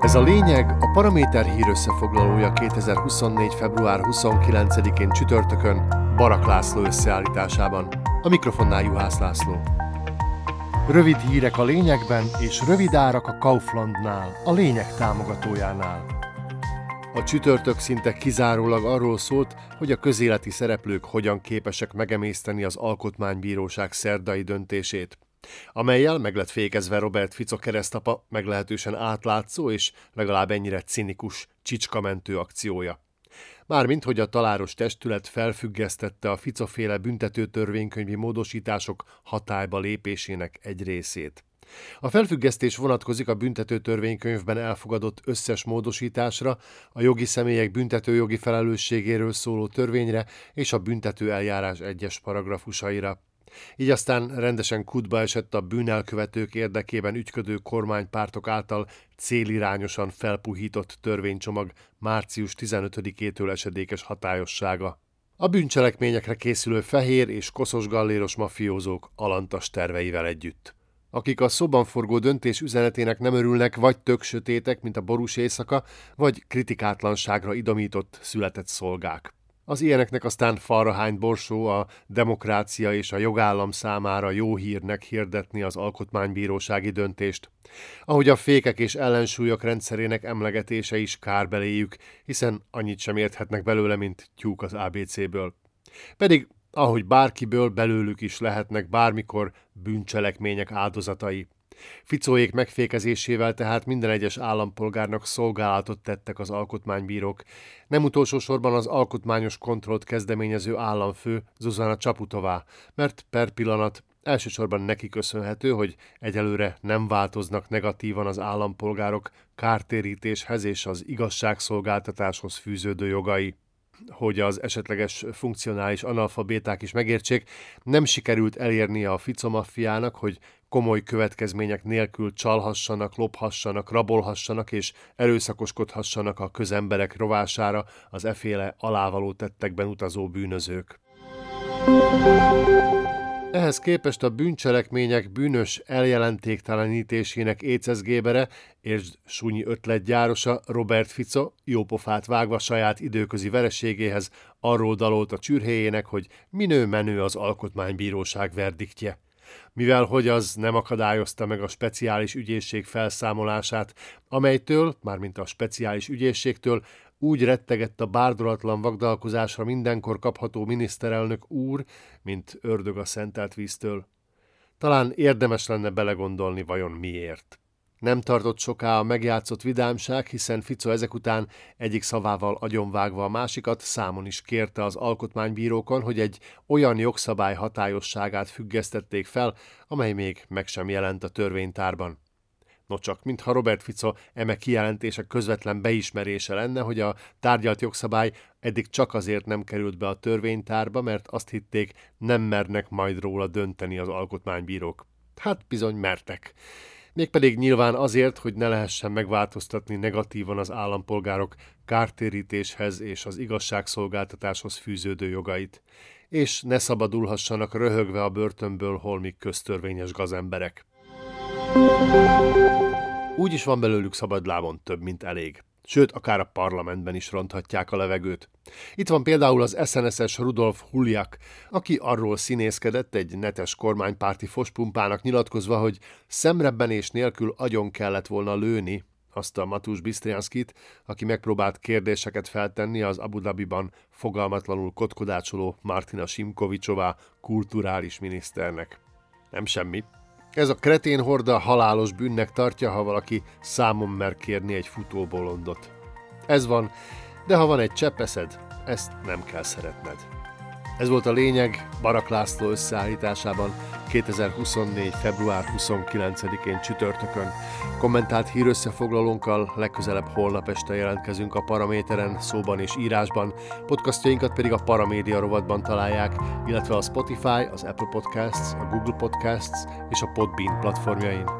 Ez a lényeg a Paraméter hír összefoglalója 2024. február 29-én csütörtökön Barak László összeállításában. A mikrofonnál Juhász László. Rövid hírek a lényegben és rövid árak a Kauflandnál, a lényeg támogatójánál. A csütörtök szinte kizárólag arról szólt, hogy a közéleti szereplők hogyan képesek megemészteni az Alkotmánybíróság szerdai döntését – amelyel meg lett fékezve Robert Fico keresztapa meglehetősen átlátszó és legalább ennyire cinikus csicskamentő akciója. Mármint, hogy a taláros testület felfüggesztette a Ficoféle büntetőtörvénykönyvi módosítások hatályba lépésének egy részét. A felfüggesztés vonatkozik a büntetőtörvénykönyvben elfogadott összes módosításra, a jogi személyek büntetőjogi felelősségéről szóló törvényre és a büntető eljárás egyes paragrafusaira. Így aztán rendesen kutba esett a bűnelkövetők érdekében ügyködő kormánypártok által célirányosan felpuhított törvénycsomag március 15-től esedékes hatályossága. A bűncselekményekre készülő fehér és koszos galléros mafiózók alantas terveivel együtt akik a szoban forgó döntés üzenetének nem örülnek, vagy tök sötétek, mint a borús éjszaka, vagy kritikátlanságra idomított született szolgák. Az ilyeneknek aztán falrahány borsó a demokrácia és a jogállam számára jó hírnek hirdetni az alkotmánybírósági döntést. Ahogy a fékek és ellensúlyok rendszerének emlegetése is kár beléjük, hiszen annyit sem érthetnek belőle, mint tyúk az ABC-ből. Pedig ahogy bárkiből belőlük is lehetnek bármikor bűncselekmények áldozatai. Ficóék megfékezésével tehát minden egyes állampolgárnak szolgálatot tettek az alkotmánybírók. Nem utolsó sorban az alkotmányos kontrollt kezdeményező államfő Zuzana Csaputová, mert per pillanat elsősorban neki köszönhető, hogy egyelőre nem változnak negatívan az állampolgárok kártérítéshez és az igazságszolgáltatáshoz fűződő jogai hogy az esetleges funkcionális analfabéták is megértsék, nem sikerült elérnie a Ficomafiának, hogy komoly következmények nélkül csalhassanak, lophassanak, rabolhassanak és erőszakoskodhassanak a közemberek rovására az eféle alávaló tettekben utazó bűnözők. Ehhez képest a bűncselekmények bűnös eljelentéktelenítésének écezgébere és sunyi ötletgyárosa Robert Fico jópofát vágva saját időközi vereségéhez arról dalolt a csürhéjének, hogy minő menő az alkotmánybíróság verdiktje mivel hogy az nem akadályozta meg a speciális ügyészség felszámolását, amelytől, mármint a speciális ügyészségtől, úgy rettegett a bárdolatlan vagdalkozásra mindenkor kapható miniszterelnök úr, mint ördög a szentelt víztől. Talán érdemes lenne belegondolni, vajon miért. Nem tartott soká a megjátszott vidámság, hiszen Fico ezek után egyik szavával agyonvágva a másikat számon is kérte az alkotmánybírókon, hogy egy olyan jogszabály hatályosságát függesztették fel, amely még meg sem jelent a törvénytárban. No csak, mintha Robert Fico eme kijelentése közvetlen beismerése lenne, hogy a tárgyalt jogszabály eddig csak azért nem került be a törvénytárba, mert azt hitték, nem mernek majd róla dönteni az alkotmánybírók. Hát bizony mertek mégpedig nyilván azért, hogy ne lehessen megváltoztatni negatívan az állampolgárok kártérítéshez és az igazságszolgáltatáshoz fűződő jogait, és ne szabadulhassanak röhögve a börtönből holmik köztörvényes gazemberek. Úgy is van belőlük szabadlábon több, mint elég sőt, akár a parlamentben is ronthatják a levegőt. Itt van például az SNS-es Rudolf Huljak, aki arról színészkedett egy netes kormánypárti fospumpának nyilatkozva, hogy szemrebbenés nélkül agyon kellett volna lőni azt a Matus Bistrianskit, aki megpróbált kérdéseket feltenni az Abu Dhabiban fogalmatlanul kotkodácsoló Martina Simkovicsová kulturális miniszternek. Nem semmi, ez a kretén horda halálos bűnnek tartja, ha valaki számon mer kérni egy futóbolondot. Ez van, de ha van egy cseppeszed, ezt nem kell szeretned. Ez volt a lényeg Barak László összeállításában 2024. február 29-én csütörtökön. Kommentált hírösszefoglalónkkal legközelebb holnap este jelentkezünk a Paraméteren, szóban és írásban, podcastjainkat pedig a Paramédia rovatban találják, illetve a Spotify, az Apple Podcasts, a Google Podcasts és a Podbean platformjain.